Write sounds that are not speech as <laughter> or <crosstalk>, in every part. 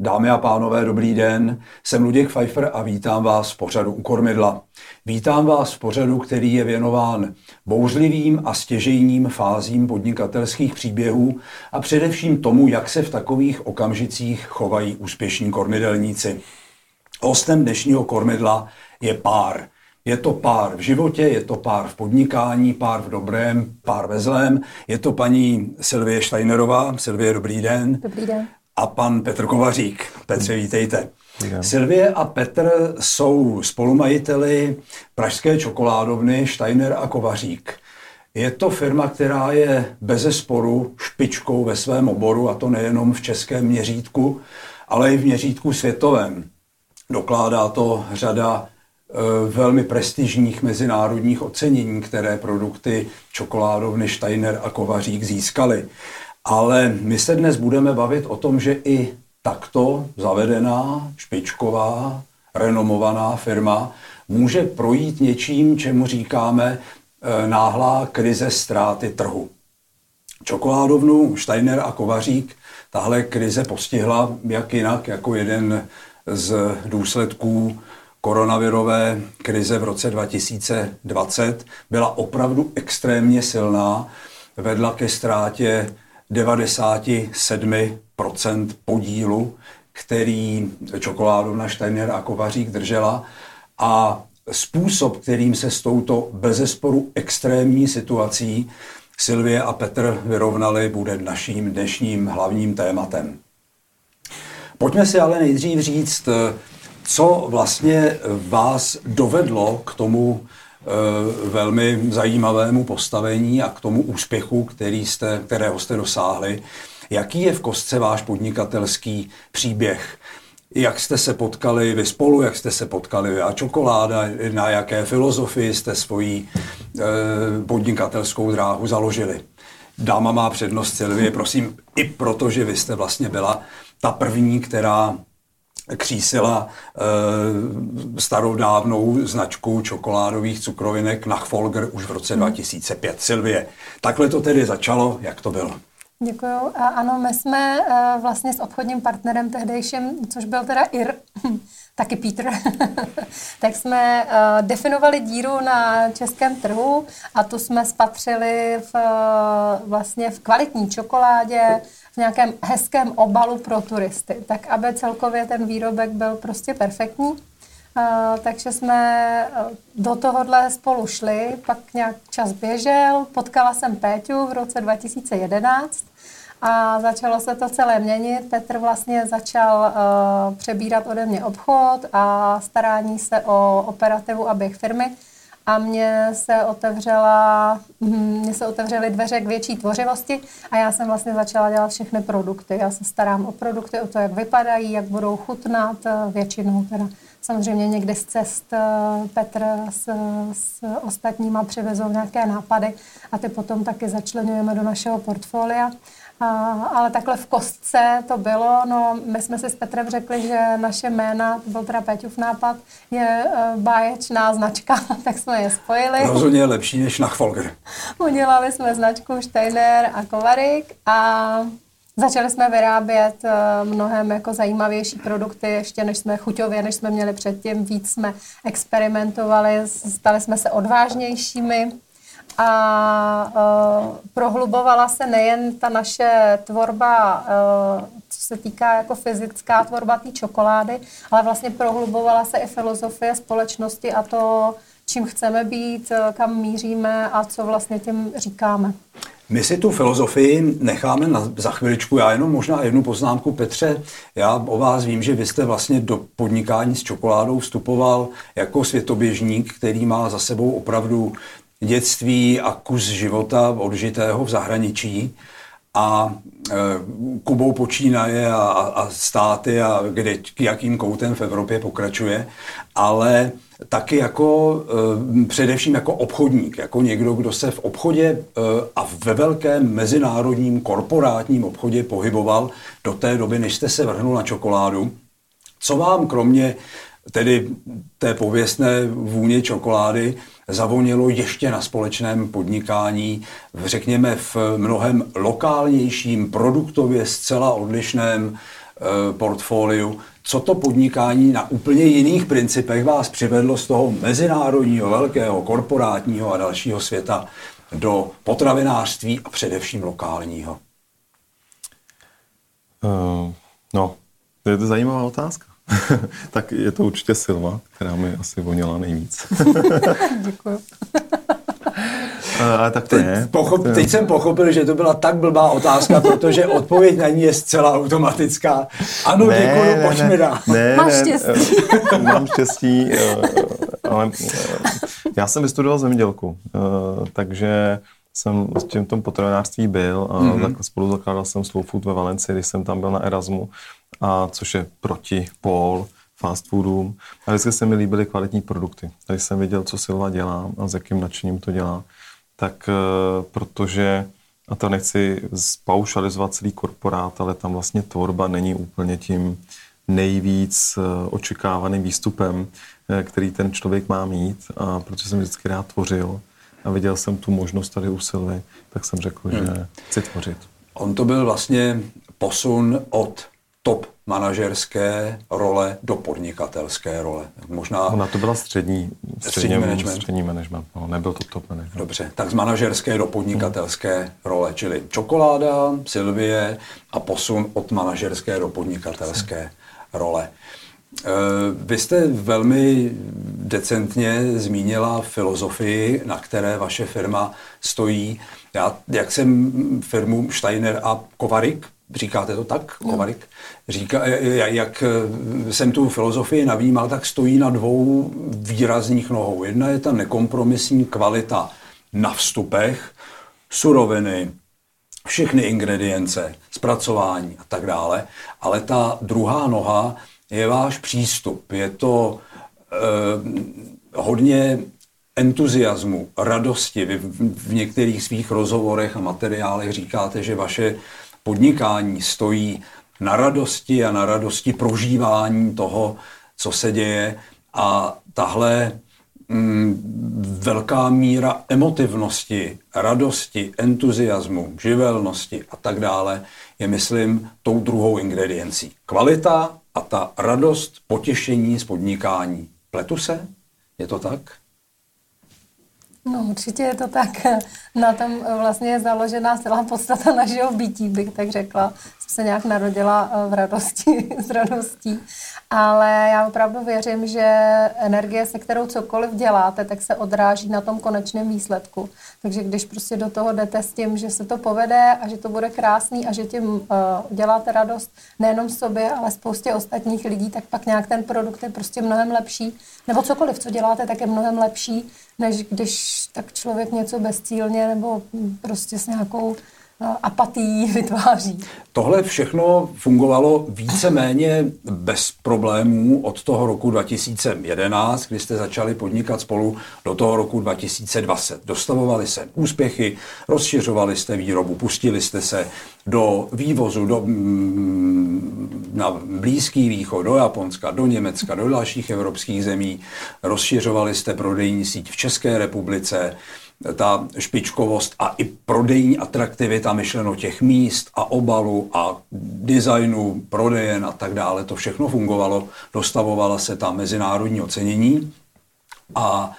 Dámy a pánové, dobrý den. Jsem Luděk Pfeiffer a vítám vás v pořadu u kormidla. Vítám vás v pořadu, který je věnován bouřlivým a stěžejním fázím podnikatelských příběhů a především tomu, jak se v takových okamžicích chovají úspěšní kormidelníci. Hostem dnešního kormidla je pár. Je to pár v životě, je to pár v podnikání, pár v dobrém, pár ve zlém. Je to paní Silvie Steinerová. Silvie, dobrý den. Dobrý den a pan Petr Kovařík. Petře, vítejte. Silvie a Petr jsou spolumajiteli pražské čokoládovny Steiner a Kovařík. Je to firma, která je bez sporu špičkou ve svém oboru, a to nejenom v českém měřítku, ale i v měřítku světovém. Dokládá to řada velmi prestižních mezinárodních ocenění, které produkty čokoládovny Steiner a Kovařík získaly. Ale my se dnes budeme bavit o tom, že i takto zavedená, špičková, renomovaná firma může projít něčím, čemu říkáme e, náhlá krize ztráty trhu. Čokoládovnu Steiner a Kovařík tahle krize postihla jak jinak jako jeden z důsledků koronavirové krize v roce 2020. Byla opravdu extrémně silná, vedla ke ztrátě 97% podílu, který čokoládovna Steiner a Kovařík držela a způsob, kterým se s touto bezesporu extrémní situací Silvie a Petr vyrovnali, bude naším dnešním hlavním tématem. Pojďme si ale nejdřív říct, co vlastně vás dovedlo k tomu Eh, velmi zajímavému postavení a k tomu úspěchu, který jste, kterého jste dosáhli. Jaký je v kostce váš podnikatelský příběh? Jak jste se potkali vy spolu, jak jste se potkali vy a čokoláda, na jaké filozofii jste svoji e, podnikatelskou dráhu založili? Dáma má přednost Silvie, prosím, i proto, že vy jste vlastně byla ta první, která křísila e, starou dávnou značku čokoládových cukrovinek Nachfolger už v roce 2005. Hmm. Silvie, takhle to tedy začalo, jak to bylo? Děkuju. A ano, my jsme uh, vlastně s obchodním partnerem tehdejším, což byl teda IR, <laughs> taky Peter, <laughs> tak jsme uh, definovali díru na českém trhu a tu jsme spatřili v, vlastně v kvalitní čokoládě, nějakém hezkém obalu pro turisty, tak aby celkově ten výrobek byl prostě perfektní. Uh, takže jsme do tohohle spolu šli, pak nějak čas běžel, potkala jsem Péťu v roce 2011 a začalo se to celé měnit. Petr vlastně začal uh, přebírat ode mě obchod a starání se o operativu a běh firmy a mně se otevřela, hm, mně se otevřely dveře k větší tvořivosti a já jsem vlastně začala dělat všechny produkty. Já se starám o produkty, o to, jak vypadají, jak budou chutnat, eh, většinou teda samozřejmě někdy z cest eh, Petr s, s ostatníma přivezou nějaké nápady a ty potom taky začlenujeme do našeho portfolia. A, ale takhle v kostce to bylo, no my jsme si s Petrem řekli, že naše jména, to byl teda Péťův nápad, je uh, báječná značka, <laughs> tak jsme je spojili. Rozhodně lepší než Nachfolger. <laughs> Udělali jsme značku Steiner a Kovarik a Začali jsme vyrábět uh, mnohem jako zajímavější produkty, ještě než jsme chuťově, než jsme měli předtím, víc jsme experimentovali, stali jsme se odvážnějšími a prohlubovala se nejen ta naše tvorba, co se týká jako fyzická tvorba té čokolády, ale vlastně prohlubovala se i filozofie společnosti a to, čím chceme být, kam míříme a co vlastně tím říkáme. My si tu filozofii necháme na, za chviličku. Já jenom možná jednu poznámku, Petře. Já o vás vím, že vy jste vlastně do podnikání s čokoládou vstupoval jako světoběžník, který má za sebou opravdu dětství a kus života odžitého v zahraničí a e, Kubou počínaje a, a státy a kde, k jakým koutem v Evropě pokračuje, ale taky jako e, především jako obchodník, jako někdo, kdo se v obchodě e, a ve velkém mezinárodním korporátním obchodě pohyboval do té doby, než jste se vrhnul na čokoládu. Co vám kromě tedy té pověstné vůně čokolády, zavonilo ještě na společném podnikání, řekněme v mnohem lokálnějším, produktově zcela odlišném e, portfoliu. Co to podnikání na úplně jiných principech vás přivedlo z toho mezinárodního, velkého, korporátního a dalšího světa do potravinářství a především lokálního? Uh, no, to je to zajímavá otázka. <laughs> tak je to určitě Silva, která mi asi voněla nejvíc. <laughs> Děkuji. <laughs> Ale tak to je. Pochop, teď jsem pochopil, že to byla tak blbá otázka, protože odpověď na ní je zcela automatická. Ano, ne, děkuji, ne, pojďme ne, dál. Ne, Máš ne, štěstí. Mám štěstí, ale já jsem vystudoval zemědělku, takže jsem s tím tom potravinářství byl a mm-hmm. tak spolu zakládal jsem Slow Food ve Valencii, když jsem tam byl na Erasmu, a což je proti pol fast foodům. A vždycky se mi líbily kvalitní produkty. Když jsem viděl, co Silva dělá a s jakým nadšením to dělá, tak uh, protože, a to nechci spaušalizovat celý korporát, ale tam vlastně tvorba není úplně tím nejvíc uh, očekávaným výstupem, uh, který ten člověk má mít. A protože jsem vždycky rád tvořil, a viděl jsem tu možnost tady u Silvy, tak jsem řekl, hmm. že chci tvořit. On to byl vlastně posun od top manažerské role do podnikatelské role. Možná... Ona to byla střední, střední, střední management. Střední management no, nebyl to top management. Dobře, tak z manažerské do podnikatelské hmm. role, čili čokoláda, Silvie a posun od manažerské do podnikatelské role. Eh, vy jste velmi decentně zmínila filozofii, na které vaše firma stojí. Já, jak jsem firmu Steiner a Kovarik, říkáte to tak, no. Kovarik, říká, eh, eh, jak jsem tu filozofii navýmal, tak stojí na dvou výrazných nohou. Jedna je ta nekompromisní kvalita na vstupech, suroviny, všechny ingredience, zpracování a tak dále, ale ta druhá noha je váš přístup. Je to eh, hodně entuziasmu, radosti. Vy v některých svých rozhovorech a materiálech říkáte, že vaše podnikání stojí na radosti a na radosti prožívání toho, co se děje. A tahle mm, velká míra emotivnosti, radosti, entuziasmu, živelnosti a tak dále je, myslím, tou druhou ingrediencí. Kvalita a ta radost, potěšení z podnikání. Pletu se? Je to tak? No určitě je to tak. Na tom vlastně je založená celá podstata našeho bytí, bych tak řekla. Jsem se nějak narodila v radosti, <laughs> s radostí. Ale já opravdu věřím, že energie, se kterou cokoliv děláte, tak se odráží na tom konečném výsledku. Takže když prostě do toho jdete s tím, že se to povede a že to bude krásný a že tím uh, děláte radost nejenom sobě, ale spoustě ostatních lidí, tak pak nějak ten produkt je prostě mnohem lepší. Nebo cokoliv, co děláte, tak je mnohem lepší, než když tak člověk něco bezcílně nebo prostě s nějakou apatií <laughs> vytváří. Tohle všechno fungovalo víceméně bez problémů od toho roku 2011, kdy jste začali podnikat spolu do toho roku 2020. Dostavovali se úspěchy, rozšiřovali jste výrobu, pustili jste se do vývozu do, mm, na Blízký východ, do Japonska, do Německa, do dalších evropských zemí, rozšiřovali jste prodejní síť v České republice, ta špičkovost a i prodejní atraktivita myšleno těch míst a obalu a designu, prodejen a tak dále, to všechno fungovalo, dostavovala se ta mezinárodní ocenění. A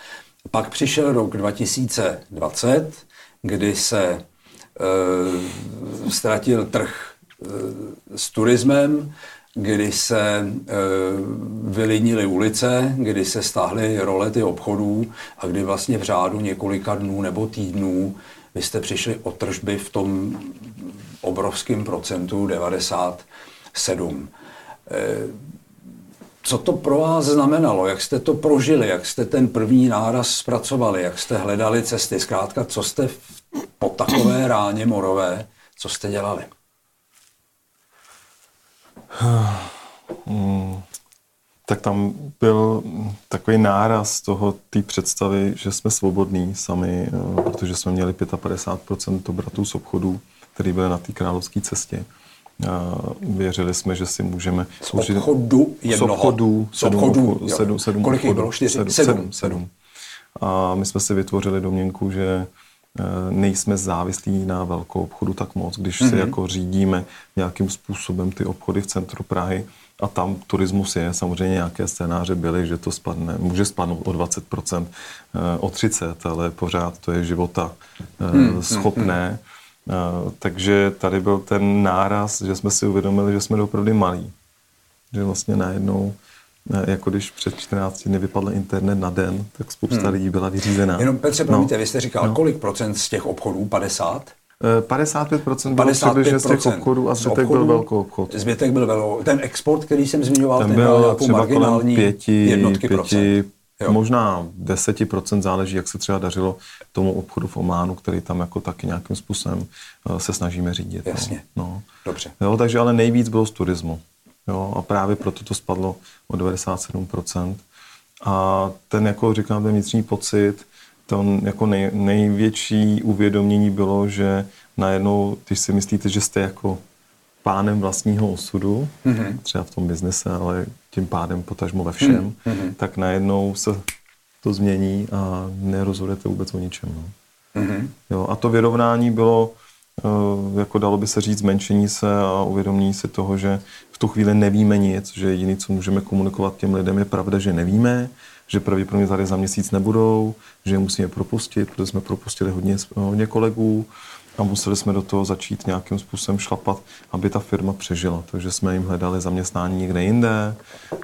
pak přišel rok 2020, kdy se e, ztratil trh e, s turismem, kdy se e, vylidnily ulice, kdy se stáhly rolety obchodů a kdy vlastně v řádu několika dnů nebo týdnů vy jste přišli o tržby v tom obrovském procentu 97. E, co to pro vás znamenalo? Jak jste to prožili? Jak jste ten první náraz zpracovali? Jak jste hledali cesty? Zkrátka, co jste po takové ráně morové, co jste dělali? Hmm. Tak tam byl takový náraz toho, té představy, že jsme svobodní sami, eh, protože jsme měli 55% obratů z obchodů, který byly na té královské cestě. Věřili jsme, že si můžeme... Z obchodu jednoho. Z obchodu. Z obchodu. Sedm, sedm, sedm Kolik jich bylo? Čtyři? Sedm, sedm, sedm. A my jsme si vytvořili domněnku, že nejsme závislí na velkou obchodu tak moc, když mm-hmm. si jako řídíme nějakým způsobem ty obchody v centru Prahy a tam turismus je, samozřejmě nějaké scénáře byly, že to spadne, může spadnout o 20%, eh, o 30%, ale pořád to je života mm, schopné. Mm, takže tady byl ten náraz, že jsme si uvědomili, že jsme opravdu malí. Že vlastně najednou jako když před 14 dny vypadl internet na den, tak spousta hmm. lidí byla vyřízená. Jenom Petře, promiňte, no. vy jste říkal, no. kolik procent z těch obchodů? 50? 55% bylo 55 z těch obchodů a zbytek byl velký obchod. Zbytek byl velký. Ten export, který jsem zmiňoval, ten, ten byl nějakou marginální pěti, jednotky pěti, procent. Možná 10% záleží, jak se třeba dařilo tomu obchodu v Ománu, který tam jako taky nějakým způsobem eh, se snažíme řídit. No. Jasně. No. no. Dobře. Jo, takže ale nejvíc bylo z turismu. Jo, a právě proto to spadlo o 97%. A ten, jako říkám, ten vnitřní pocit, to jako nej, největší uvědomění bylo, že najednou, když si myslíte, že jste jako pánem vlastního osudu, mm-hmm. třeba v tom biznese, ale tím pádem potažmo ve všem, mm-hmm. tak najednou se to změní a nerozhodujete vůbec o ničem. No. Mm-hmm. Jo, a to vyrovnání bylo, jako dalo by se říct, zmenšení se a uvědomění si toho, že v tu chvíli nevíme nic, že jediné, co můžeme komunikovat těm lidem, je pravda, že nevíme, že pravděpodobně tady za měsíc nebudou, že je musíme propustit, protože jsme propustili hodně, hodně kolegů, a museli jsme do toho začít nějakým způsobem šlapat, aby ta firma přežila. Takže jsme jim hledali zaměstnání někde jinde, eh,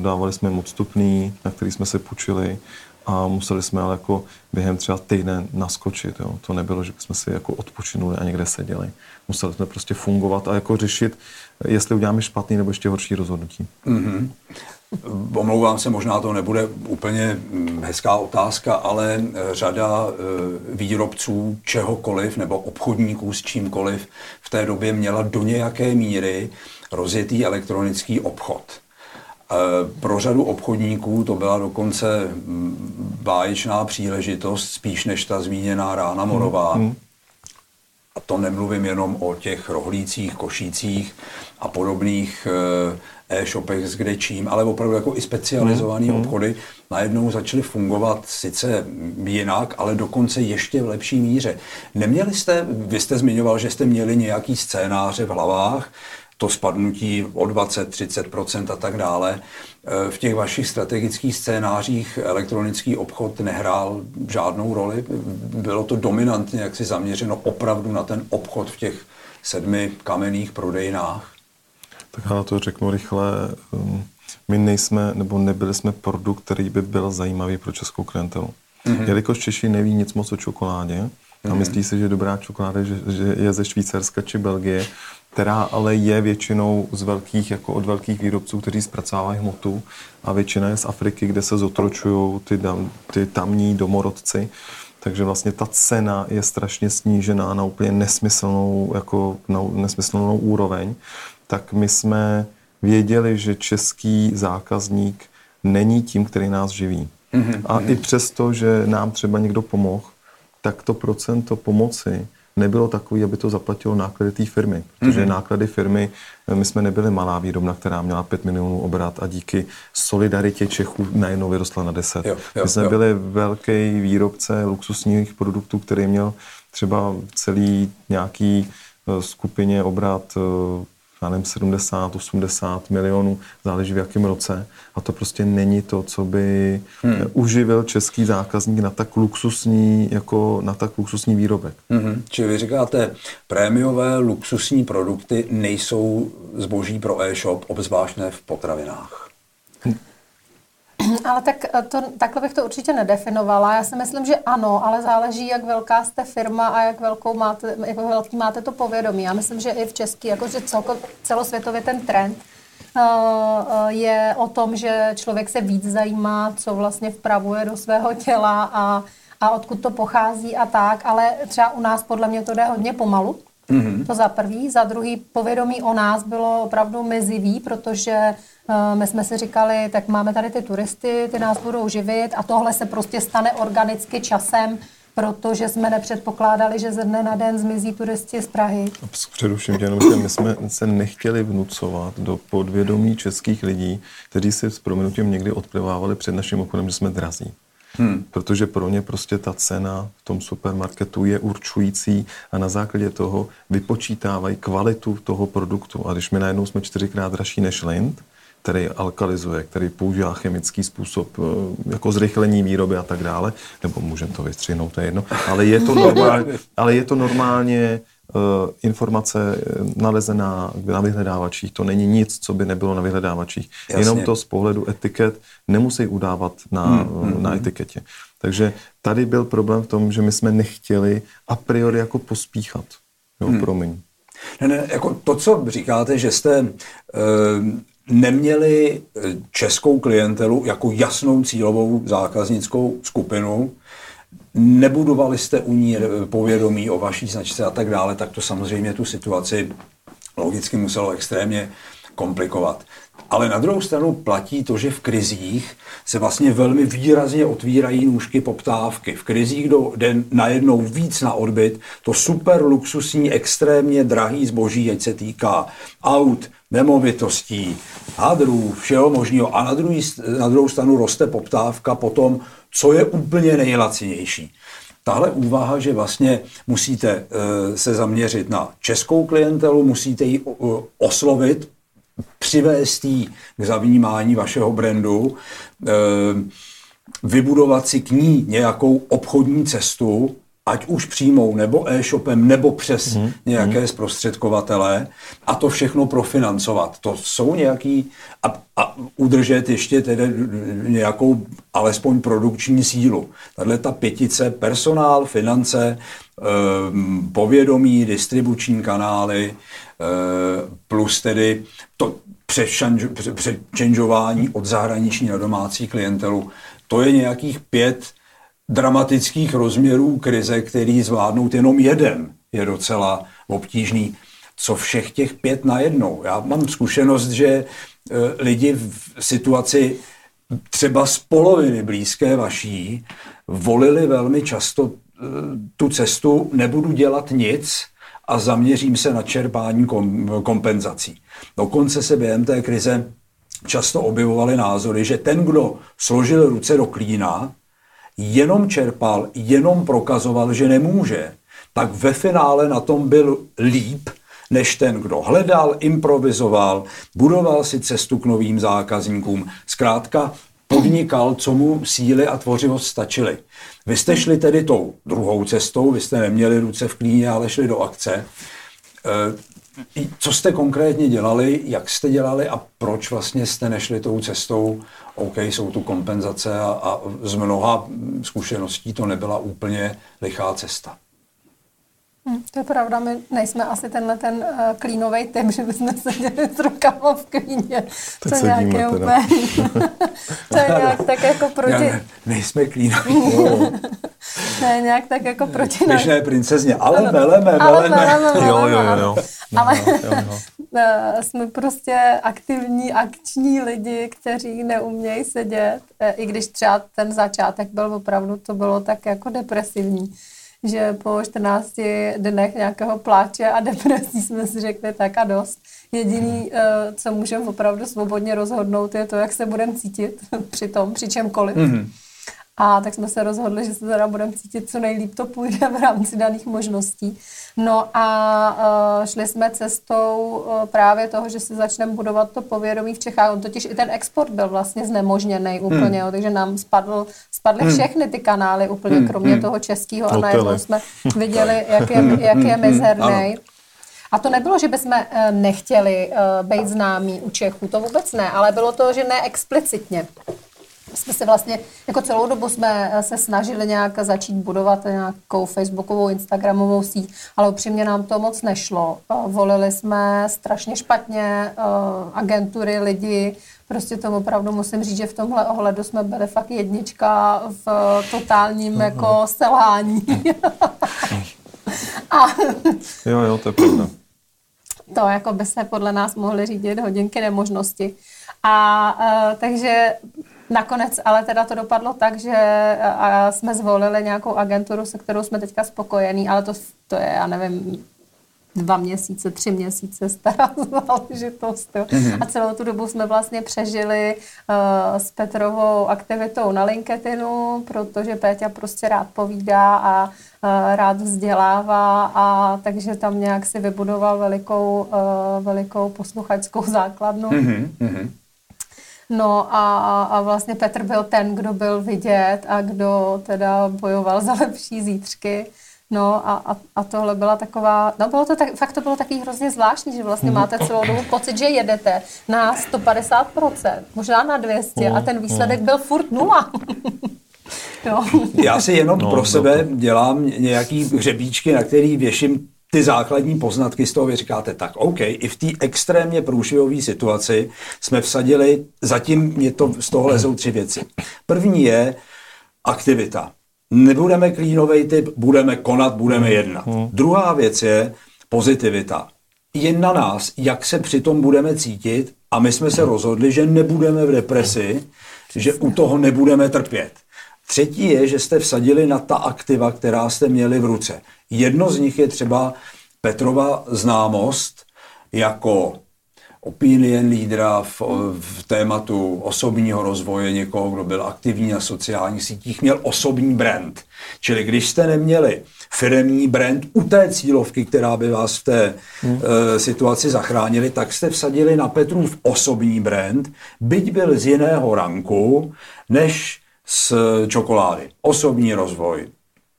dávali jsme jim odstupný, na který jsme se půjčili a museli jsme ale jako během třeba týdne naskočit. Jo. To nebylo, že jsme si jako odpočinuli a někde seděli. Museli jsme prostě fungovat a jako řešit, jestli uděláme špatný nebo ještě horší rozhodnutí. Mm-hmm. Omlouvám se, možná to nebude úplně mm, hezká otázka, ale eh, řada eh, výrobců čehokoliv nebo obchodníků s čímkoliv v té době měla do nějaké míry rozjetý elektronický obchod. Eh, pro řadu obchodníků to byla dokonce mm, báječná příležitost, spíš než ta zmíněná rána morová. Hmm. hmm. A to nemluvím jenom o těch rohlících, košících a podobných e-shopech s kdečím, ale opravdu jako i specializované hmm. obchody najednou začaly fungovat sice jinak, ale dokonce ještě v lepší míře. Neměli jste, vy jste zmiňoval, že jste měli nějaký scénáře v hlavách, to spadnutí o 20-30% a tak dále. E, v těch vašich strategických scénářích elektronický obchod nehrál žádnou roli. Bylo to dominantně jaksi zaměřeno opravdu na ten obchod v těch sedmi kamenných prodejnách? Tak já to řeknu rychle. Um, my nejsme, nebo nebyli jsme produkt, který by byl zajímavý pro českou klientelu. Mm-hmm. Jelikož Češi neví nic moc o čokoládě a mhm. myslí si, že dobrá čokoláda že, že je ze Švýcarska či Belgie, která ale je většinou z velkých, jako od velkých výrobců, kteří zpracovávají hmotu a většina je z Afriky, kde se zotročují ty, ty tamní domorodci. Takže vlastně ta cena je strašně snížená na úplně nesmyslnou, jako na nesmyslnou úroveň tak my jsme věděli, že český zákazník není tím, který nás živí. Mm-hmm. A i přesto, že nám třeba někdo pomohl, tak to procento pomoci nebylo takový, aby to zaplatilo náklady té firmy. Protože mm-hmm. náklady firmy, my jsme nebyli malá výrobna, která měla 5 milionů obrat a díky solidaritě Čechů najednou vyrostla na 10. Jo, jo, my jsme jo. byli velký výrobce luxusních produktů, který měl třeba celý nějaký eh, skupině obrat eh, já nevím, 70, 80 milionů, záleží v jakém roce. A to prostě není to, co by hmm. uživil český zákazník na tak luxusní, jako na tak luxusní výrobek. Hmm. Čili vy říkáte, prémiové luxusní produkty nejsou zboží pro e-shop, obzvlášť v potravinách. <clears throat> Ale tak eh, to, takhle bych to určitě nedefinovala. Já si myslím, že ano, ale záleží, jak velká jste firma a jak, velkou máte, jak velký máte to povědomí. Já myslím, že i v České, jakože celko, celosvětově ten trend uh, je o tom, že člověk se víc zajímá, co vlastně vpravuje do svého těla a, a odkud to pochází a tak, ale třeba u nás podle mě to jde hodně pomalu. Mm-hmm. To za prvý. Za druhý, povědomí o nás bylo opravdu mizivý, protože my jsme si říkali, tak máme tady ty turisty, ty nás budou živit a tohle se prostě stane organicky časem, protože jsme nepředpokládali, že ze dne na den zmizí turisti z Prahy. Především jenom, že my jsme se nechtěli vnucovat do podvědomí českých lidí, kteří si s proměnutím někdy odplivávali před naším obchodem, že jsme drazí. Hmm. Protože pro ně prostě ta cena v tom supermarketu je určující a na základě toho vypočítávají kvalitu toho produktu. A když my najednou jsme čtyřikrát dražší než Lind, který alkalizuje, který používá chemický způsob eh, jako zrychlení výroby a tak dále, nebo můžeme to vystřihnout, to je jedno, ale je to, normál, <laughs> ale je to normálně uh, informace eh, nalezená na vyhledávačích. To není nic, co by nebylo na vyhledávačích. Jasně. Jenom to z pohledu etiket nemusí udávat na, hmm, hmm, na hmm. etiketě. Takže tady byl problém v tom, že my jsme nechtěli a priori jako pospíchat. Jo, hmm. promiň. Ne, ne, jako to, co říkáte, že jste neměli eh, českou klientelu jako jasnou cílovou zákaznickou skupinu, nebudovali jste u ní eh, povědomí o vaší značce a tak dále, tak to samozřejmě tu situaci logicky muselo extrémně komplikovat. Ale na druhou stranu platí to, že v krizích se vlastně velmi výrazně otvírají nůžky poptávky. V krizích jde najednou víc na odbyt to super luxusní, extrémně drahý zboží, ať se týká aut, nemovitostí, hadrů, všeho možného. A na, druhý, na druhou stranu roste poptávka po tom, co je úplně nejlacinější. Tahle úvaha, že vlastně musíte e, se zaměřit na českou klientelu, musíte ji o, oslovit, přivést jí k zavnímání vašeho brandu, e, vybudovat si k ní nějakou obchodní cestu, ať už přímou nebo e-shopem, nebo přes hmm. nějaké hmm. zprostředkovatele a to všechno profinancovat. To jsou nějaký a, a udržet ještě tedy nějakou alespoň produkční sílu. Tahle ta pětice, personál, finance, eh, povědomí, distribuční kanály, eh, plus tedy to přečenžování od zahraniční na domácí klientelu, to je nějakých pět dramatických rozměrů krize, který zvládnout jenom jeden, je docela obtížný. Co všech těch pět najednou? Já mám zkušenost, že e, lidi v situaci třeba z poloviny blízké vaší volili velmi často e, tu cestu nebudu dělat nic a zaměřím se na čerpání kompenzací. Dokonce se během té krize často objevovaly názory, že ten, kdo složil ruce do klína, jenom čerpal, jenom prokazoval, že nemůže, tak ve finále na tom byl líp, než ten, kdo hledal, improvizoval, budoval si cestu k novým zákazníkům. Zkrátka podnikal, co mu síly a tvořivost stačily. Vy jste šli tedy tou druhou cestou, vy jste neměli ruce v klíně, ale šli do akce. Co jste konkrétně dělali, jak jste dělali a proč vlastně jste nešli tou cestou? OK, jsou tu kompenzace a, a z mnoha zkušeností to nebyla úplně lichá cesta. Hmm, to je pravda, my nejsme asi tenhle ten uh, klínový typ, <laughs> že bychom seděli s rukama v klíně. to nějaké úplně... <laughs> <laughs> to je nějak tak jako proti... Ne, nejsme klínoví. to je nějak tak jako proti... Když ne princezně, ale ano, meleme, meleme. meleme, jo, jo, jo. jo. Ale jo, jo. Eh, jsme prostě aktivní, akční lidi, kteří neumějí sedět, eh, i když třeba ten začátek byl opravdu, to bylo tak jako depresivní že po 14 dnech nějakého pláče a depresí jsme si řekli tak a dost. Jediný, eh, co můžeme opravdu svobodně rozhodnout, je to, jak se budeme cítit <laughs> při tom, při čemkoliv. Mm-hmm. A tak jsme se rozhodli, že se teda budeme cítit co nejlíp to půjde <laughs> v rámci daných možností. No a uh, šli jsme cestou uh, právě toho, že si začneme budovat to povědomí v Čechách. On totiž i ten export byl vlastně znemožněný hmm. úplně, jo, takže nám spadl, spadly hmm. všechny ty kanály úplně, hmm. kromě hmm. toho českého a najednou jsme <laughs> viděli, jak je, jak je hmm. mizerný. A to nebylo, že bychom nechtěli uh, být známí u Čechů, to vůbec ne, ale bylo to, že ne explicitně jsme se vlastně, jako celou dobu jsme eh, se snažili nějak začít budovat nějakou facebookovou, instagramovou síť, ale upřímně nám to moc nešlo. Eh, volili jsme strašně špatně eh, agentury, lidi, prostě tomu opravdu musím říct, že v tomhle ohledu jsme byli fakt jednička v totálním jako selhání. <laughs> A <laughs> jo, jo, to je pravda. To jako by se podle nás mohly řídit hodinky nemožnosti. A uh, takže nakonec ale teda to dopadlo tak, že a jsme zvolili nějakou agenturu, se kterou jsme teďka spokojení, ale to, to je, já nevím, dva měsíce, tři měsíce stará <laughs> záležitost. Mm-hmm. A celou tu dobu jsme vlastně přežili uh, s Petrovou aktivitou na LinkedInu, protože Péťa prostě rád povídá a uh, rád vzdělává a takže tam nějak si vybudoval velikou, uh, velikou posluchačskou základnu. Mm-hmm. No a, a vlastně Petr byl ten, kdo byl vidět a kdo teda bojoval <laughs> za lepší zítřky. No a, a, a tohle byla taková, no bylo to tak, fakt to bylo taky hrozně zvláštní, že vlastně mhm. máte celou dobu pocit, že jedete na 150%, možná na 200 a ten výsledek byl furt nula. <laughs> no. Já si jenom no, pro no, sebe dělám nějaký hřebíčky, na který věším ty základní poznatky z toho vy říkáte, tak OK, i v té extrémně průšvihové situaci jsme vsadili, zatím mě to z toho lezou tři věci. První je aktivita nebudeme klínový typ, budeme konat, budeme jednat. Hmm. Druhá věc je pozitivita. Je na nás, jak se přitom budeme cítit a my jsme se rozhodli, že nebudeme v depresi, že u toho nebudeme trpět. Třetí je, že jste vsadili na ta aktiva, která jste měli v ruce. Jedno z nich je třeba Petrova známost jako opinion lídra v, v tématu osobního rozvoje, někoho, kdo byl aktivní na sociálních sítích, měl osobní brand. Čili když jste neměli firemní brand u té cílovky, která by vás v té hmm. uh, situaci zachránili, tak jste vsadili na Petrův osobní brand, byť byl z jiného ranku, než z čokolády. Osobní rozvoj,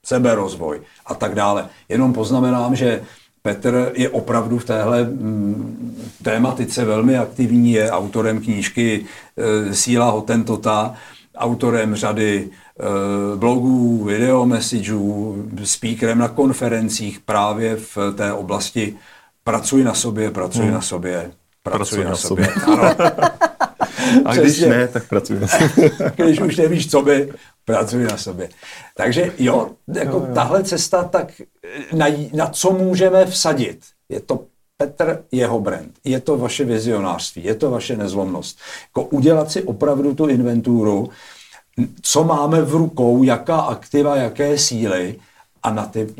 seberozvoj a tak dále. Jenom poznamenám, že Petr je opravdu v téhle mm, tématice velmi aktivní, je autorem knížky e, Síla Hotentota, autorem řady e, blogů, videomessageů, speakerem na konferencích právě v té oblasti pracuj na sobě, pracuj hmm. na sobě, pracuj, pracuj na, na sobě. sobě. Ano. <laughs> A když ne, tak pracuj na sobě. <laughs> když už nevíš, co by, pracuji na sobě. Takže jo, jako jo, jo. tahle cesta, tak na, na co můžeme vsadit? Je to Petr, jeho brand, je to vaše vizionářství, je to vaše nezlomnost. Jako udělat si opravdu tu inventuru, co máme v rukou, jaká aktiva, jaké síly a na ty,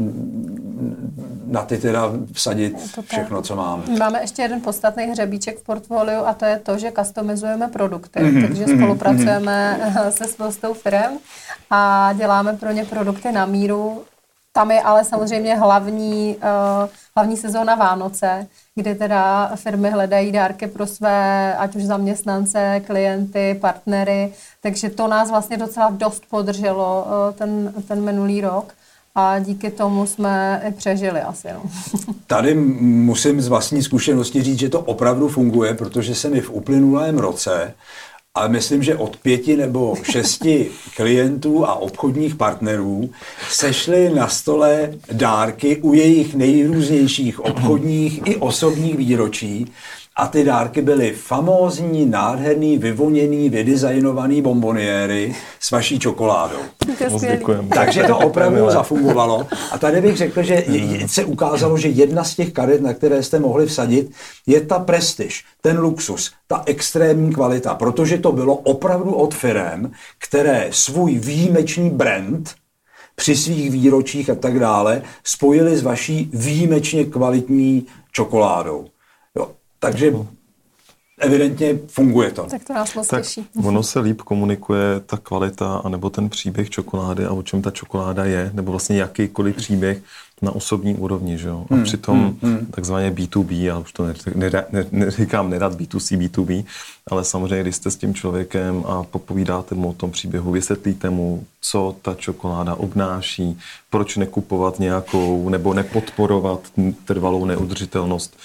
na ty teda vsadit všechno, co máme. Máme ještě jeden podstatný hřebíček v portfoliu a to je to, že customizujeme produkty, mm-hmm, takže mm-hmm, spolupracujeme mm-hmm. <laughs> se spoustou firm a děláme pro ně produkty na míru. Tam je ale samozřejmě hlavní, uh, hlavní sezóna Vánoce, kdy teda firmy hledají dárky pro své, ať už zaměstnance, klienty, partnery, takže to nás vlastně docela dost podrželo uh, ten, ten minulý rok a díky tomu jsme i přežili asi. No. <laughs> Tady musím z vlastní zkušenosti říct, že to opravdu funguje, protože se mi v uplynulém roce a myslím, že od pěti nebo šesti <laughs> klientů a obchodních partnerů sešly na stole dárky u jejich nejrůznějších obchodních i osobních výročí a ty dárky byly famózní, nádherný, vyvoněný, vydesignovaný bomboniéry s vaší čokoládou. Takže to opravdu zafungovalo. A tady bych řekl, že se ukázalo, že jedna z těch karet, na které jste mohli vsadit, je ta prestiž, ten luxus, ta extrémní kvalita, protože to bylo opravdu od firem, které svůj výjimečný brand při svých výročích a tak dále spojili s vaší výjimečně kvalitní čokoládou. Takže evidentně funguje to. Tak to nás moc tak těší. Ono se líp komunikuje ta kvalita, anebo ten příběh čokolády a o čem ta čokoláda je, nebo vlastně jakýkoliv příběh na osobní úrovni, že jo. A hmm, přitom hmm, hmm. takzvaně B2B, já už to neříkám nerad B2C, B2B, ale samozřejmě, když jste s tím člověkem a popovídáte mu o tom příběhu, vysvětlíte mu, co ta čokoláda obnáší, proč nekupovat nějakou nebo nepodporovat trvalou neudržitelnost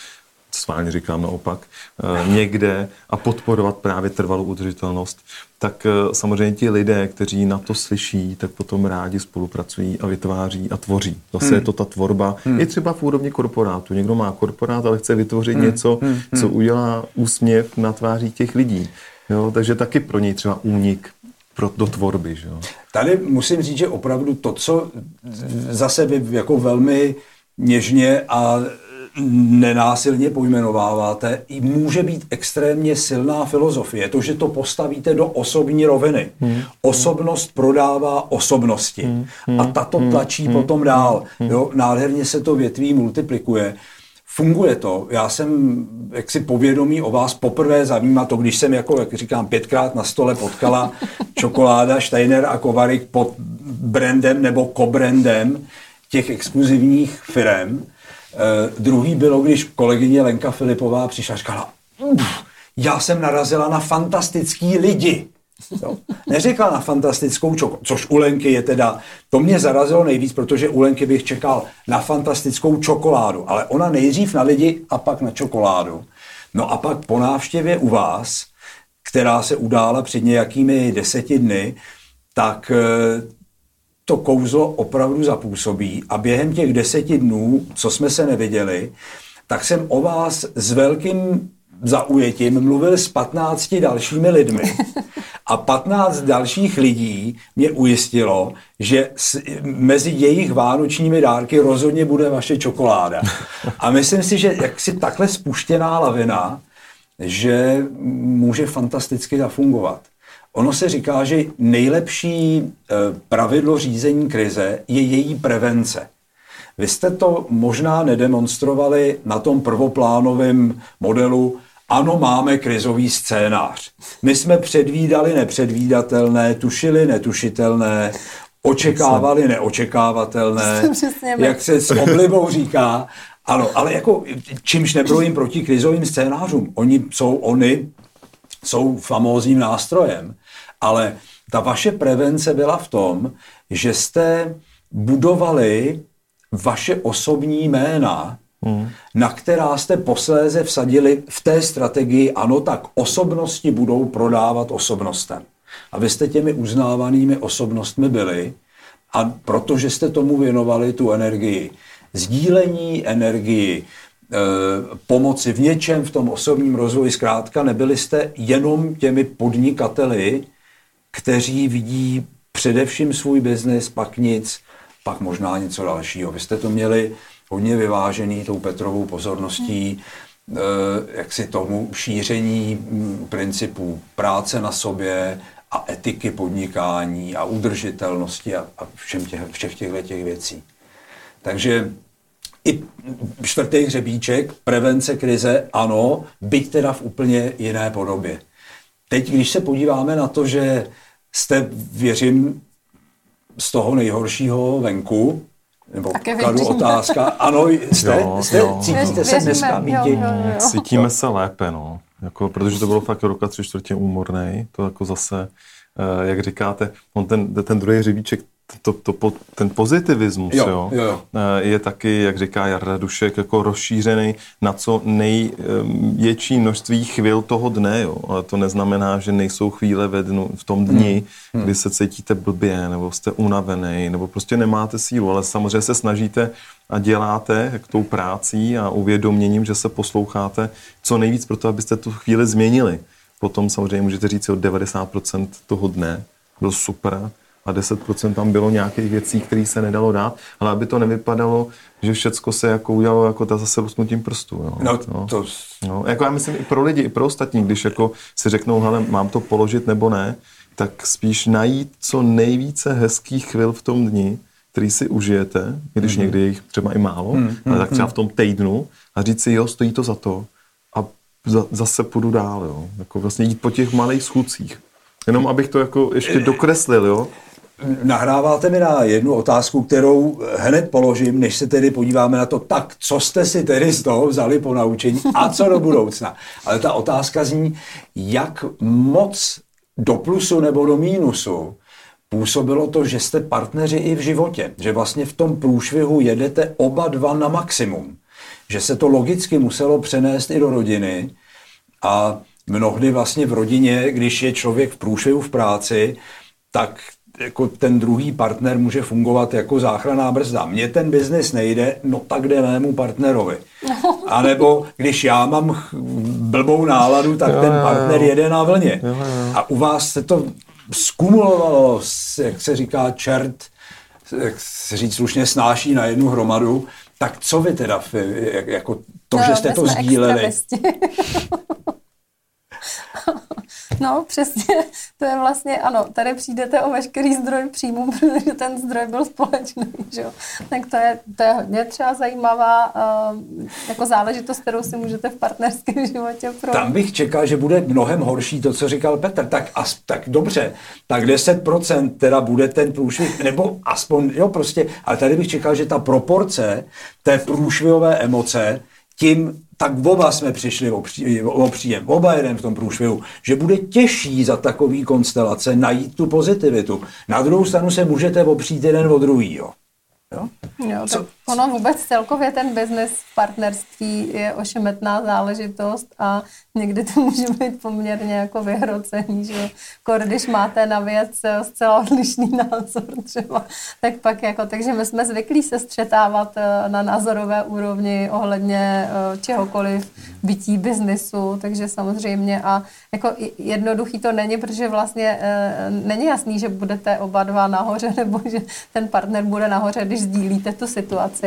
sválně říkám naopak, eh, někde a podporovat právě trvalou udržitelnost, tak eh, samozřejmě ti lidé, kteří na to slyší, tak potom rádi spolupracují a vytváří a tvoří. Zase hmm. je to ta tvorba, hmm. i třeba v úrovni korporátu. Někdo má korporát, ale chce vytvořit hmm. něco, hmm. co hmm. udělá úsměv na tváří těch lidí. Jo, takže taky pro něj třeba únik pro, do tvorby. Že jo? Tady musím říct, že opravdu to, co zase vy jako velmi něžně a nenásilně pojmenováváte, i může být extrémně silná filozofie. To, že to postavíte do osobní roviny. Hmm. Osobnost prodává osobnosti. Hmm. A tato tlačí hmm. potom dál. Jo, nádherně se to větví multiplikuje. Funguje to. Já jsem jaksi povědomí o vás poprvé zajímá to, když jsem, jako, jak říkám, pětkrát na stole potkala <laughs> čokoláda Steiner a Kovarik pod brandem nebo kobrandem těch exkluzivních firm. Eh, druhý bylo, když kolegyně Lenka Filipová přišla a říkala, já jsem narazila na fantastický lidi. Jo. Neřekla na fantastickou čokoládu, což u Lenky je teda, to mě zarazilo nejvíc, protože u Lenky bych čekal na fantastickou čokoládu, ale ona nejdřív na lidi a pak na čokoládu. No a pak po návštěvě u vás, která se udála před nějakými deseti dny, tak eh, to kouzlo opravdu zapůsobí a během těch deseti dnů, co jsme se neviděli, tak jsem o vás s velkým zaujetím mluvil s 15 dalšími lidmi. A 15 dalších lidí mě ujistilo, že s, mezi jejich vánočními dárky rozhodně bude vaše čokoláda. A myslím si, že jaksi takhle spuštěná lavina, že může fantasticky zafungovat. Ono se říká, že nejlepší e, pravidlo řízení krize je její prevence. Vy jste to možná nedemonstrovali na tom prvoplánovém modelu ano, máme krizový scénář. My jsme předvídali nepředvídatelné, tušili netušitelné, očekávali neočekávatelné, jak se s oblibou říká. Ano, ale jako čímž nebrojím proti krizovým scénářům. Oni jsou, oni jsou famózním nástrojem. Ale ta vaše prevence byla v tom, že jste budovali vaše osobní jména hmm. na která jste posléze vsadili v té strategii, ano, tak osobnosti budou prodávat osobnostem. A vy jste těmi uznávanými osobnostmi byli a protože jste tomu věnovali tu energii, sdílení energii, e, pomoci v něčem v tom osobním rozvoji, zkrátka nebyli jste jenom těmi podnikateli, kteří vidí především svůj biznis, pak nic, pak možná něco dalšího. Vy jste to měli hodně vyvážený tou Petrovou pozorností, hmm. jak si tomu šíření mm, principů práce na sobě a etiky podnikání a udržitelnosti a, a všem těch, všech těchto těch věcí. Takže i čtvrtý hřebíček, prevence krize, ano, byť teda v úplně jiné podobě. Teď, když se podíváme na to, že jste, věřím, z toho nejhoršího venku, nebo kladu otázka. Ano, jste, jo, jste jo. cítíte se dneska být? Cítíme se lépe, no. Jako, protože to bylo fakt roka tři čtvrtě úmorný. To jako zase, eh, jak říkáte, on ten, ten druhý hřebíček to, to, ten pozitivismus jo, jo, jo. Eh, je taky, jak říká Jarda Dušek, jako rozšířený na co největší množství chvil toho dne. Jo. Ale to neznamená, že nejsou chvíle ve dnu, v tom dni, hmm. hmm. kdy se cítíte blbě, nebo jste unavený, nebo prostě nemáte sílu, ale samozřejmě se snažíte a děláte jak tou prácí a uvědoměním, že se posloucháte co nejvíc pro to, abyste tu chvíli změnili. Potom samozřejmě můžete říct o 90% toho dne byl super, a 10% tam bylo nějakých věcí, které se nedalo dát, ale aby to nevypadalo, že všecko se jako udělalo jako ta zase lusknutím prstů. Jo. No, no. To... No, jako já myslím i pro lidi, i pro ostatní, když jako si řeknou, hele, mám to položit nebo ne, tak spíš najít co nejvíce hezkých chvil v tom dni, který si užijete, když mm-hmm. někdy je jich třeba i málo, mm-hmm. ale tak třeba v tom týdnu a říct si, jo, stojí to za to a za, zase půjdu dál, jo. Jako vlastně jít po těch malých schůdcích. Jenom abych to jako ještě dokreslil, jo nahráváte mi na jednu otázku, kterou hned položím, než se tedy podíváme na to, tak co jste si tedy z toho vzali po naučení a co do budoucna. Ale ta otázka zní, jak moc do plusu nebo do mínusu působilo to, že jste partneři i v životě, že vlastně v tom průšvihu jedete oba dva na maximum, že se to logicky muselo přenést i do rodiny a mnohdy vlastně v rodině, když je člověk v průšvihu v práci, tak jako ten druhý partner může fungovat jako záchranná brzda. Mně ten biznis nejde, no tak jde mému partnerovi. A nebo když já mám blbou náladu, tak jo, ten partner jo. jede na vlně. Jo, jo. A u vás se to skumulovalo, jak se říká čert, jak se říct slušně, snáší na jednu hromadu, Tak co vy teda, jako to, no, že jste to sdíleli? <laughs> No, přesně, <laughs> to je vlastně, ano, tady přijdete o veškerý zdroj příjmu, <laughs> protože ten zdroj byl společný, že jo. Tak to je, to je hodně třeba zajímavá uh, jako záležitost, kterou si můžete v partnerském <laughs> životě pro. Tam bych čekal, že bude mnohem horší to, co říkal Petr. Tak, as, tak dobře, tak 10% teda bude ten průšvih, nebo aspoň, jo, prostě, ale tady bych čekal, že ta proporce té průšvihové emoce tím tak oba jsme přišli o, pří, o příjem, oba jeden v tom průšvihu, že bude těžší za takový konstelace najít tu pozitivitu. Na druhou stranu se můžete opřít jeden o druhý. Jo. Jo? Jo, tak ono vůbec celkově ten biznis v partnerství je ošemetná záležitost a někdy to může být poměrně jako vyhrocený, že Kor, když máte na věc eh, zcela odlišný <laughs> názor třeba, tak pak jako, takže my jsme zvyklí se střetávat eh, na názorové úrovni ohledně eh, čehokoliv bytí biznisu, takže samozřejmě a jako jednoduchý to není, protože vlastně není jasný, že budete oba dva nahoře <laughs> nebo že ten partner bude nahoře, když sdílíte tu situaci,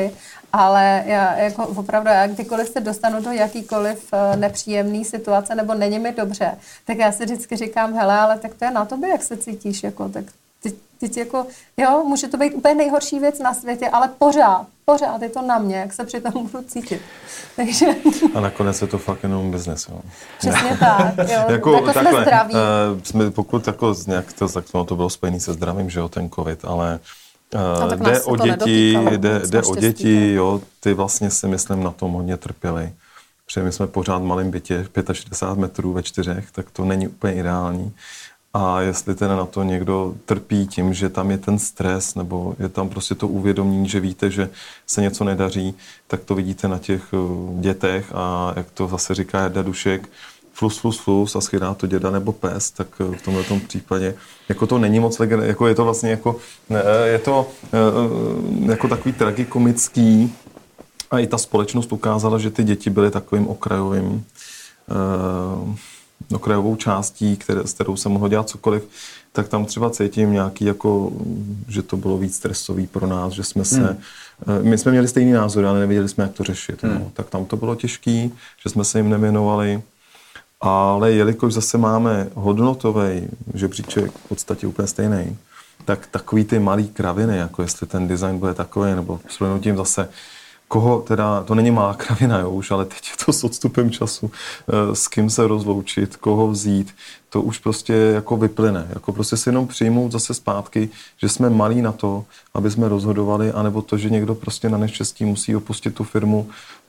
ale já jako opravdu, já kdykoliv se dostanu do jakýkoliv uh, nepříjemný situace nebo není mi dobře, tak já si vždycky říkám, hele, ale tak to je na tobě, jak se cítíš, jako, tak teď, teď jako, jo, může to být úplně nejhorší věc na světě, ale pořád, pořád je to na mě, jak se při tom budu cítit. <laughs> Takže... A nakonec je to fakt jenom biznes, jo. Přesně tak, <laughs> jo. jako, jako takhle, jsme zdraví. Uh, jsme, pokud jako nějak to, tak to, to bylo spojené se zdravím, že jo, ten covid, ale Uh, jde o děti, jde, jde o děti, jo, ty vlastně si myslím na tom hodně trpěli. Protože my jsme pořád v malém bytě, 65 metrů ve čtyřech, tak to není úplně ideální. A jestli teda na to někdo trpí tím, že tam je ten stres, nebo je tam prostě to uvědomění, že víte, že se něco nedaří, tak to vidíte na těch eh, dětech a jak to zase říká Jarda Dušek, flus, flus, flus a schydá to děda nebo pes, tak eh, v tomhle tom případě jako to není moc legend, jako je to vlastně jako, je to eh, jako takový tragikomický a i ta společnost ukázala, že ty děti byly takovým okrajovým eh, okrajovou částí, které, s kterou se mohlo dělat cokoliv, tak tam třeba cítím nějaký, jako, že to bylo víc stresový pro nás, že jsme se, hmm. my jsme měli stejný názor, ale nevěděli jsme, jak to řešit. No. Hmm. No. Tak tam to bylo těžké, že jsme se jim nevěnovali. Ale jelikož zase máme hodnotový žebříček v podstatě úplně stejný, tak takový ty malý kraviny, jako jestli ten design bude takový, nebo s tím zase, koho teda, to není malá kravina jo, už, ale teď je to s odstupem času, eh, s kým se rozloučit, koho vzít, to už prostě jako vyplyne. Jako prostě si jenom přijmout zase zpátky, že jsme malí na to, aby jsme rozhodovali, anebo to, že někdo prostě na neštěstí musí opustit tu firmu.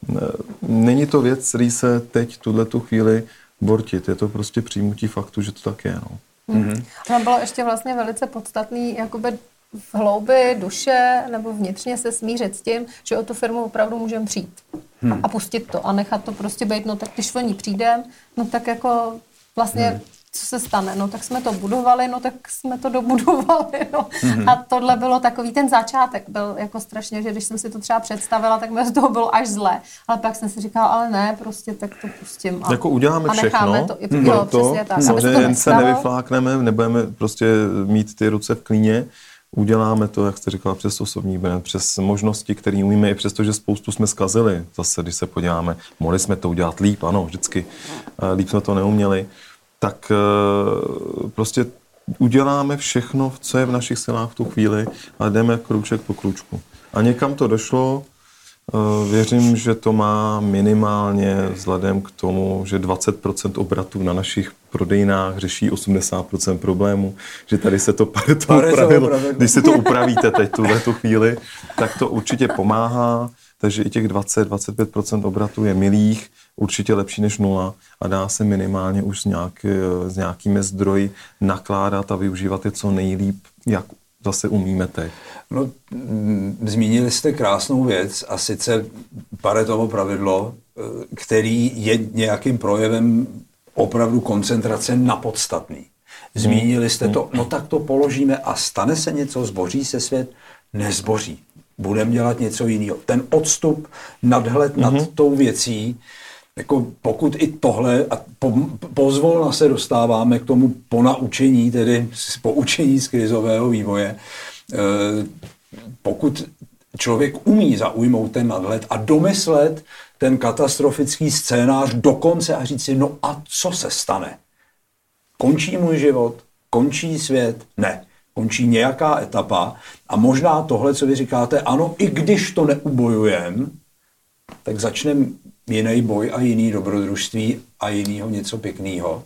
Eh, není to věc, který se teď, tuhle tu chvíli bortit. Je to prostě přijmutí faktu, že to tak je. No. Mm-hmm. Tam bylo ještě vlastně velice podstatný jakoby v hloubi duše nebo vnitřně se smířit s tím, že o tu firmu opravdu můžeme přijít hmm. a pustit to a nechat to prostě být, no tak když o ní přijdem, no tak jako vlastně hmm co se stane? No tak jsme to budovali, no tak jsme to dobudovali. No. Mm-hmm. A tohle bylo takový ten začátek, byl jako strašně, že když jsem si to třeba představila, tak mi z toho bylo až zle. Ale pak jsem si říkala, ale ne, prostě tak to pustím. A, jako uděláme a všechno, to. Mm-hmm. Jo, to, přesně tak. Samozřejmě se nevyflákneme, nebudeme prostě mít ty ruce v klíně, uděláme to, jak jste říkala, přes osobní brand, přes možnosti, které umíme, i přesto, že spoustu jsme zkazili. Zase, když se podíváme, mohli jsme to udělat líp, ano, vždycky. Líp jsme to neuměli tak eh, prostě uděláme všechno, co je v našich silách v tu chvíli a jdeme krůček po krůčku. A někam to došlo, eh, Věřím, že to má minimálně vzhledem k tomu, že 20% obratů na našich prodejnách řeší 80% problémů, že tady se to <laughs> to upravilo. Když si to upravíte teď tuhle tu chvíli, tak to určitě pomáhá. Takže i těch 20-25% obratů je milých, určitě lepší než nula a dá se minimálně už s, nějak, s nějakými zdroji nakládat a využívat je co nejlíp, jak zase umíme teď. No, mm, zmínili jste krásnou věc a sice Paretovo pravidlo, eh, který je nějakým projevem opravdu koncentrace na podstatný. Zmínili jste to, no tak to položíme a stane se něco, zboří se svět, nezboří. Budeme dělat něco jiného. Ten odstup, nadhled nad mm-hmm. tou věcí, jako pokud i tohle, a po, pozvolna se dostáváme k tomu ponaučení, tedy poučení z krizového vývoje, e, pokud člověk umí zaujmout ten nadhled a domyslet ten katastrofický scénář do konce a říct si, no a co se stane? Končí můj život? Končí svět? Ne. Končí nějaká etapa a možná tohle, co vy říkáte, ano, i když to neubojujem, tak začneme jiný boj a jiný dobrodružství a jinýho něco pěkného.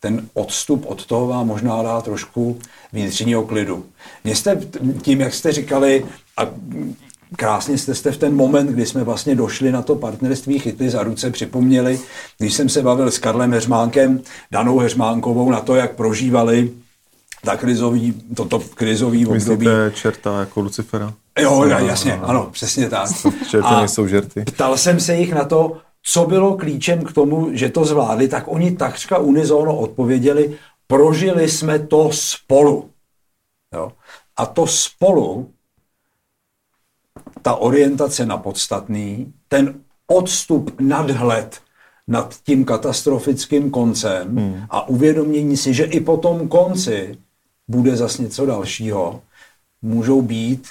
Ten odstup od toho vám možná dá trošku vnitřního klidu. Mě jste tím, jak jste říkali, a krásně jste, jste v ten moment, kdy jsme vlastně došli na to partnerství, chytli za ruce, připomněli, když jsem se bavil s Karlem Heřmánkem, Danou Heřmánkovou na to, jak prožívali ta krizový, toto krizový období. Myslíte čerta jako Lucifera? Jo, jasně, ano, přesně tak. Čerty nejsou žerty. Ptal jsem se jich na to, co bylo klíčem k tomu, že to zvládli, tak oni takřka unizóno odpověděli, prožili jsme to spolu. Jo? A to spolu ta orientace na podstatný, ten odstup, nadhled nad tím katastrofickým koncem hmm. a uvědomění si, že i po tom konci bude zas něco dalšího, můžou být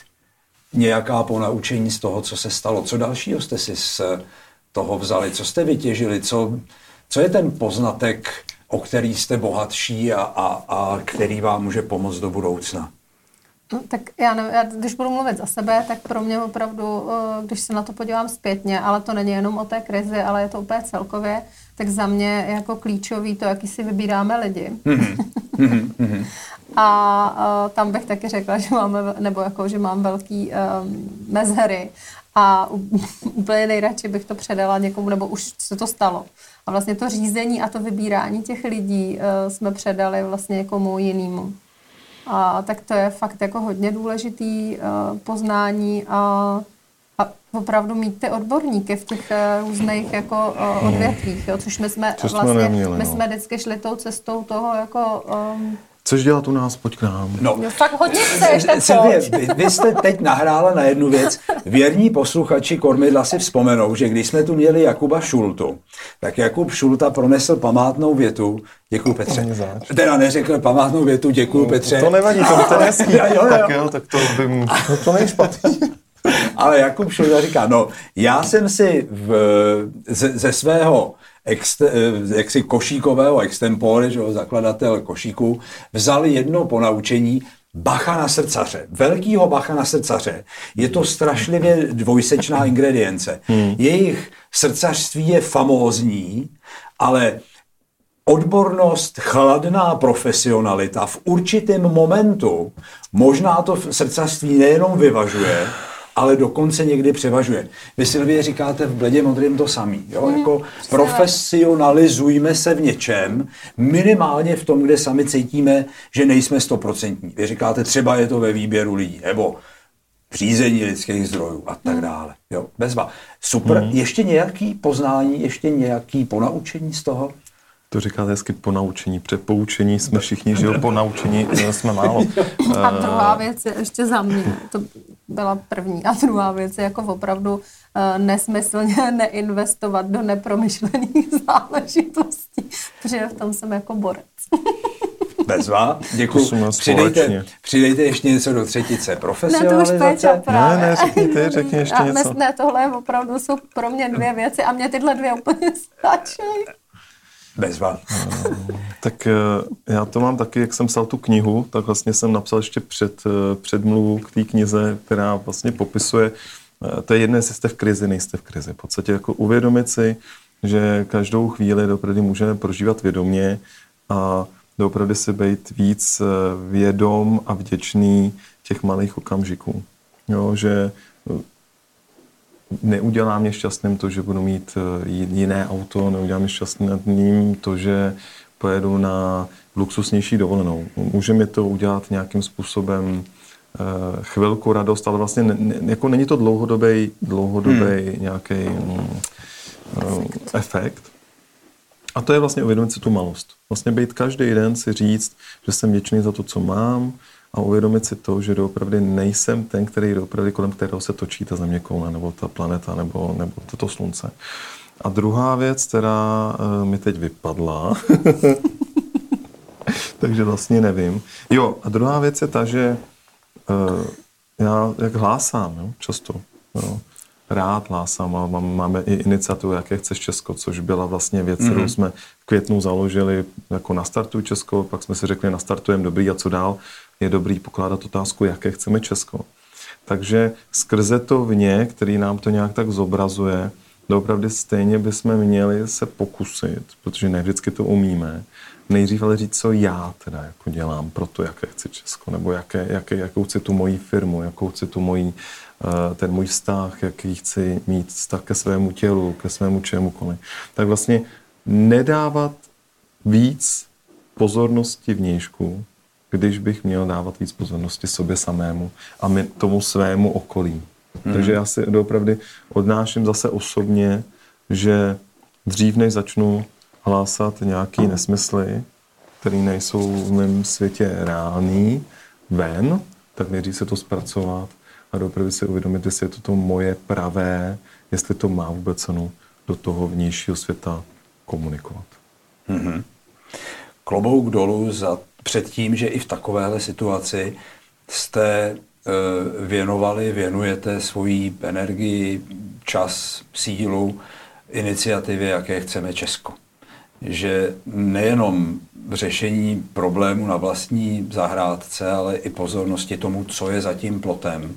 nějaká ponaučení z toho, co se stalo. Co dalšího jste si z toho vzali? Co jste vytěžili? Co, co je ten poznatek, o který jste bohatší a, a, a který vám může pomoct do budoucna? No, tak já, nevím, já když budu mluvit za sebe, tak pro mě opravdu, eh, když se na to podívám zpětně, ale to není jenom o té krizi, ale je to úplně celkově, tak za mě jako klíčový to, jaký si vybíráme lidi. Mm-hmm. <laughs> a uh, tam bych taky řekla, že máme, nebo jako, že mám velký um, mezery a <laughs> úplně nejradši bych to předala někomu, nebo už se to stalo. A vlastně to řízení a to vybírání těch lidí uh, jsme předali vlastně někomu jinému. A tak to je fakt jako hodně důležitý uh, poznání a, a opravdu mít ty odborníky v těch uh, různých jako uh, odvětvích, jo, což my jsme Co jsme vlastně, neměli, my no. jsme vždycky šli tou cestou toho jako um, Což dělat u nás, pojď k nám. No, no fakt hodně chceš, tak Silvie, vy, vy jste teď nahrála na jednu věc. Věrní posluchači Kormidla si vzpomenou, že když jsme tu měli Jakuba Šultu, tak Jakub Šulta pronesl památnou větu, děkuji Petře. Teda neřekl památnou větu, děkuji no, Petře. To nevadí, to, to neský. <laughs> jo, jo, jo. Tak jo, tak to by, to, to není špatný. <laughs> Ale Jakub Šulta říká, no, já jsem si v, ze, ze svého ex, jaksi košíkového extempore, že zakladatel košíku, vzal jedno ponaučení, bacha na srdcaře, velkýho bacha na srdcaře. Je to strašlivě dvojsečná ingredience. Hmm. Jejich srdcařství je famózní, ale odbornost, chladná profesionalita v určitém momentu možná to srdcařství nejenom vyvažuje, ale dokonce někdy převažuje. Vy Silvie říkáte v bledě modrým to samý. Jo? Mm, jako profesionalizujme se v něčem, minimálně v tom, kde sami cítíme, že nejsme stoprocentní. Vy říkáte, třeba je to ve výběru lidí, nebo v řízení lidských zdrojů a tak mhm. dále. Jo? Bezva. Super. Mm. Ještě nějaký poznání, ještě nějaký ponaučení z toho? To říkáte hezky po naučení. Před poučení jsme všichni, že jo, po naučení <laughs> jsme málo. A druhá věc je ještě za mě, to byla první. A druhá věc je jako opravdu uh, nesmyslně <laughs> neinvestovat do nepromyšlených <laughs> záležitostí, protože v tom jsem jako borec. <laughs> Bezva, děkuji. Přidejte, přidejte ještě něco do třetice. Profesionalizace. Ne, to už Péťa právě. Ne, ne, řekni ty, řekni ještě a něco. Ne, tohle opravdu jsou pro mě dvě věci a mě tyhle dvě úplně stačí. Bezva. <laughs> tak eh, já to mám taky, jak jsem psal tu knihu, tak vlastně jsem napsal ještě před, eh, předmluvu k té knize, která vlastně popisuje, eh, to je jedné, jestli jste v krizi, nejste v krizi. V podstatě jako uvědomit si, že každou chvíli dopravdy můžeme prožívat vědomě a dopravdy si být víc vědom a vděčný těch malých okamžiků. Jo, že neudělá mě šťastným to, že budu mít eh, jiné auto, neudělá mě šťastným to, že pojedu na luxusnější dovolenou. Může mi to udělat nějakým způsobem eh, chvilku radost, ale vlastně ne, jako není to dlouhodobý, dlouhodobý hmm. nějaký um, efekt. A to je vlastně uvědomit si tu malost. Vlastně být každý den si říct, že jsem vděčný za to, co mám, a uvědomit si to, že doopravdy nejsem ten, který doopravdy kolem kterého se točí ta země koule, nebo ta planeta, nebo, nebo toto slunce. A druhá věc, která uh, mi teď vypadla, <laughs> takže vlastně nevím. Jo, a druhá věc je ta, že uh, já jak hlásám, jo, často. Jo. Rád hlásám a máme i iniciativu Jaké chceš Česko, což byla vlastně věc, kterou mm-hmm. jsme v květnu založili jako na startu Česko, pak jsme si řekli, nastartujeme dobrý a co dál. Je dobrý pokládat otázku, jaké chceme Česko. Takže skrze to vně, který nám to nějak tak zobrazuje, doopravdy stejně bychom měli se pokusit, protože ne vždycky to umíme, nejdřív ale říct, co já teda jako dělám pro to, jaké chci Česko, nebo jaké, jaké, jakou chci tu moji firmu, jakou chci tu moji, eh, ten můj vztah, jaký chci mít vztah ke svému tělu, ke svému čemukoliv. Tak vlastně nedávat víc pozornosti vnějšku, když bych měl dávat víc pozornosti sobě samému a my, tomu svému okolí. Hmm. Takže já si doopravdy odnáším zase osobně, že dřív než začnu hlásat nějaký nesmysly, které nejsou v mém světě reální, ven, tak nejdřív se to zpracovat a doopravdy si uvědomit, jestli je to to moje pravé, jestli to má vůbec cenu do toho vnějšího světa komunikovat. Mm-hmm. Klobouk dolů za předtím, že i v takovéhle situaci jste e, věnovali, věnujete svoji energii, čas, sílu iniciativě, jaké chceme Česko. Že nejenom řešení problému na vlastní zahrádce, ale i pozornosti tomu, co je za tím plotem, e,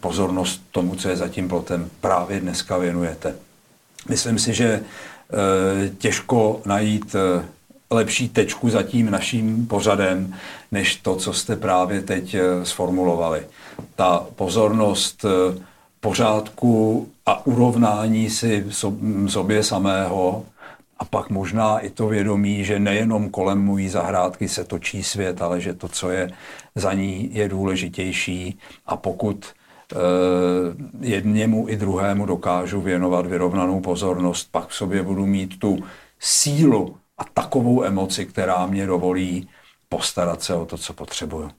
pozornost tomu, co je za tím plotem, právě dneska věnujete. Myslím si, že e, těžko najít lepší tečku za tím naším pořadem, než to, co jste právě teď eh, sformulovali. Ta pozornost eh, pořádku a urovnání si sobě samého a pak možná i to vědomí, že nejenom kolem mojí zahrádky se točí svět, ale že to, co je za ní, je důležitější a pokud eh, jedněmu i druhému dokážu věnovat vyrovnanou pozornost, pak v sobě budu mít tu sílu a takovou emoci, která mě dovolí postarat se o to, co potřebuju.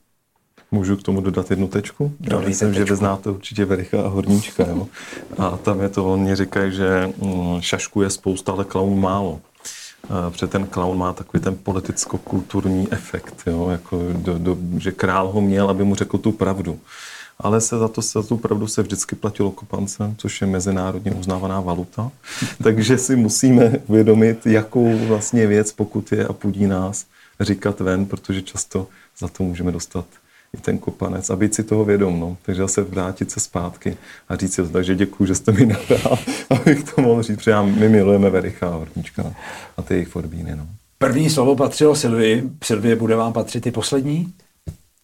Můžu k tomu dodat jednu tečku? Já myslím, tečku. že vy znáte určitě Vericha a Horníčka. Jo? A tam je to, oni říkají, že mm, šašku je spousta, ale klaun málo. Protože ten klaun má takový ten politicko-kulturní efekt, jo? Jako do, do, že král ho měl, aby mu řekl tu pravdu ale se za, to, za tu pravdu se vždycky platilo kopancem, což je mezinárodně uznávaná valuta. <laughs> Takže si musíme uvědomit, jakou vlastně věc, pokud je a pudí nás, říkat ven, protože často za to můžeme dostat i ten kopanec a být si toho vědom. No. Takže zase vrátit se zpátky a říct si. Takže děkuji, že jste mi nahrál, <laughs> abych to mohl říct, protože my milujeme Vericha a Horníčka a ty jejich forbíny. No. První slovo patřilo Silvii. Silvie, bude vám patřit i poslední?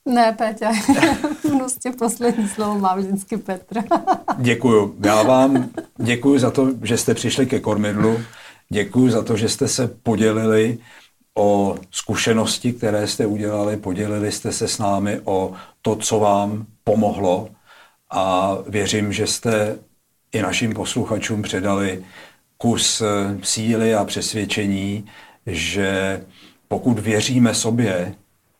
Ne, Péťa, <laughs> prostě poslední slovo má vždycky Petr. <laughs> děkuju. Já vám děkuji za to, že jste přišli ke Kormidlu. Děkuji za to, že jste se podělili o zkušenosti, které jste udělali, podělili jste se s námi o to, co vám pomohlo a věřím, že jste i našim posluchačům předali kus síly a přesvědčení, že pokud věříme sobě,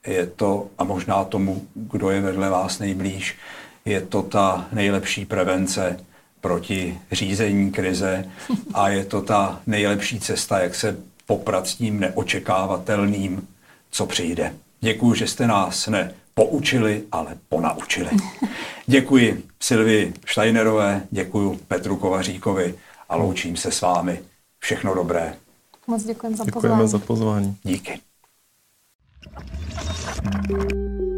je to, a možná tomu, kdo je vedle vás nejblíž, je to ta nejlepší prevence proti řízení krize a je to ta nejlepší cesta, jak se poprat s tím neočekávatelným, co přijde. Děkuji, že jste nás ne poučili, ale ponaučili. Děkuji Silvi Steinerové, děkuji Petru Kovaříkovi a loučím se s vámi. Všechno dobré. Moc děkujeme za pozvání. Děkujeme za pozvání. Díky. うん。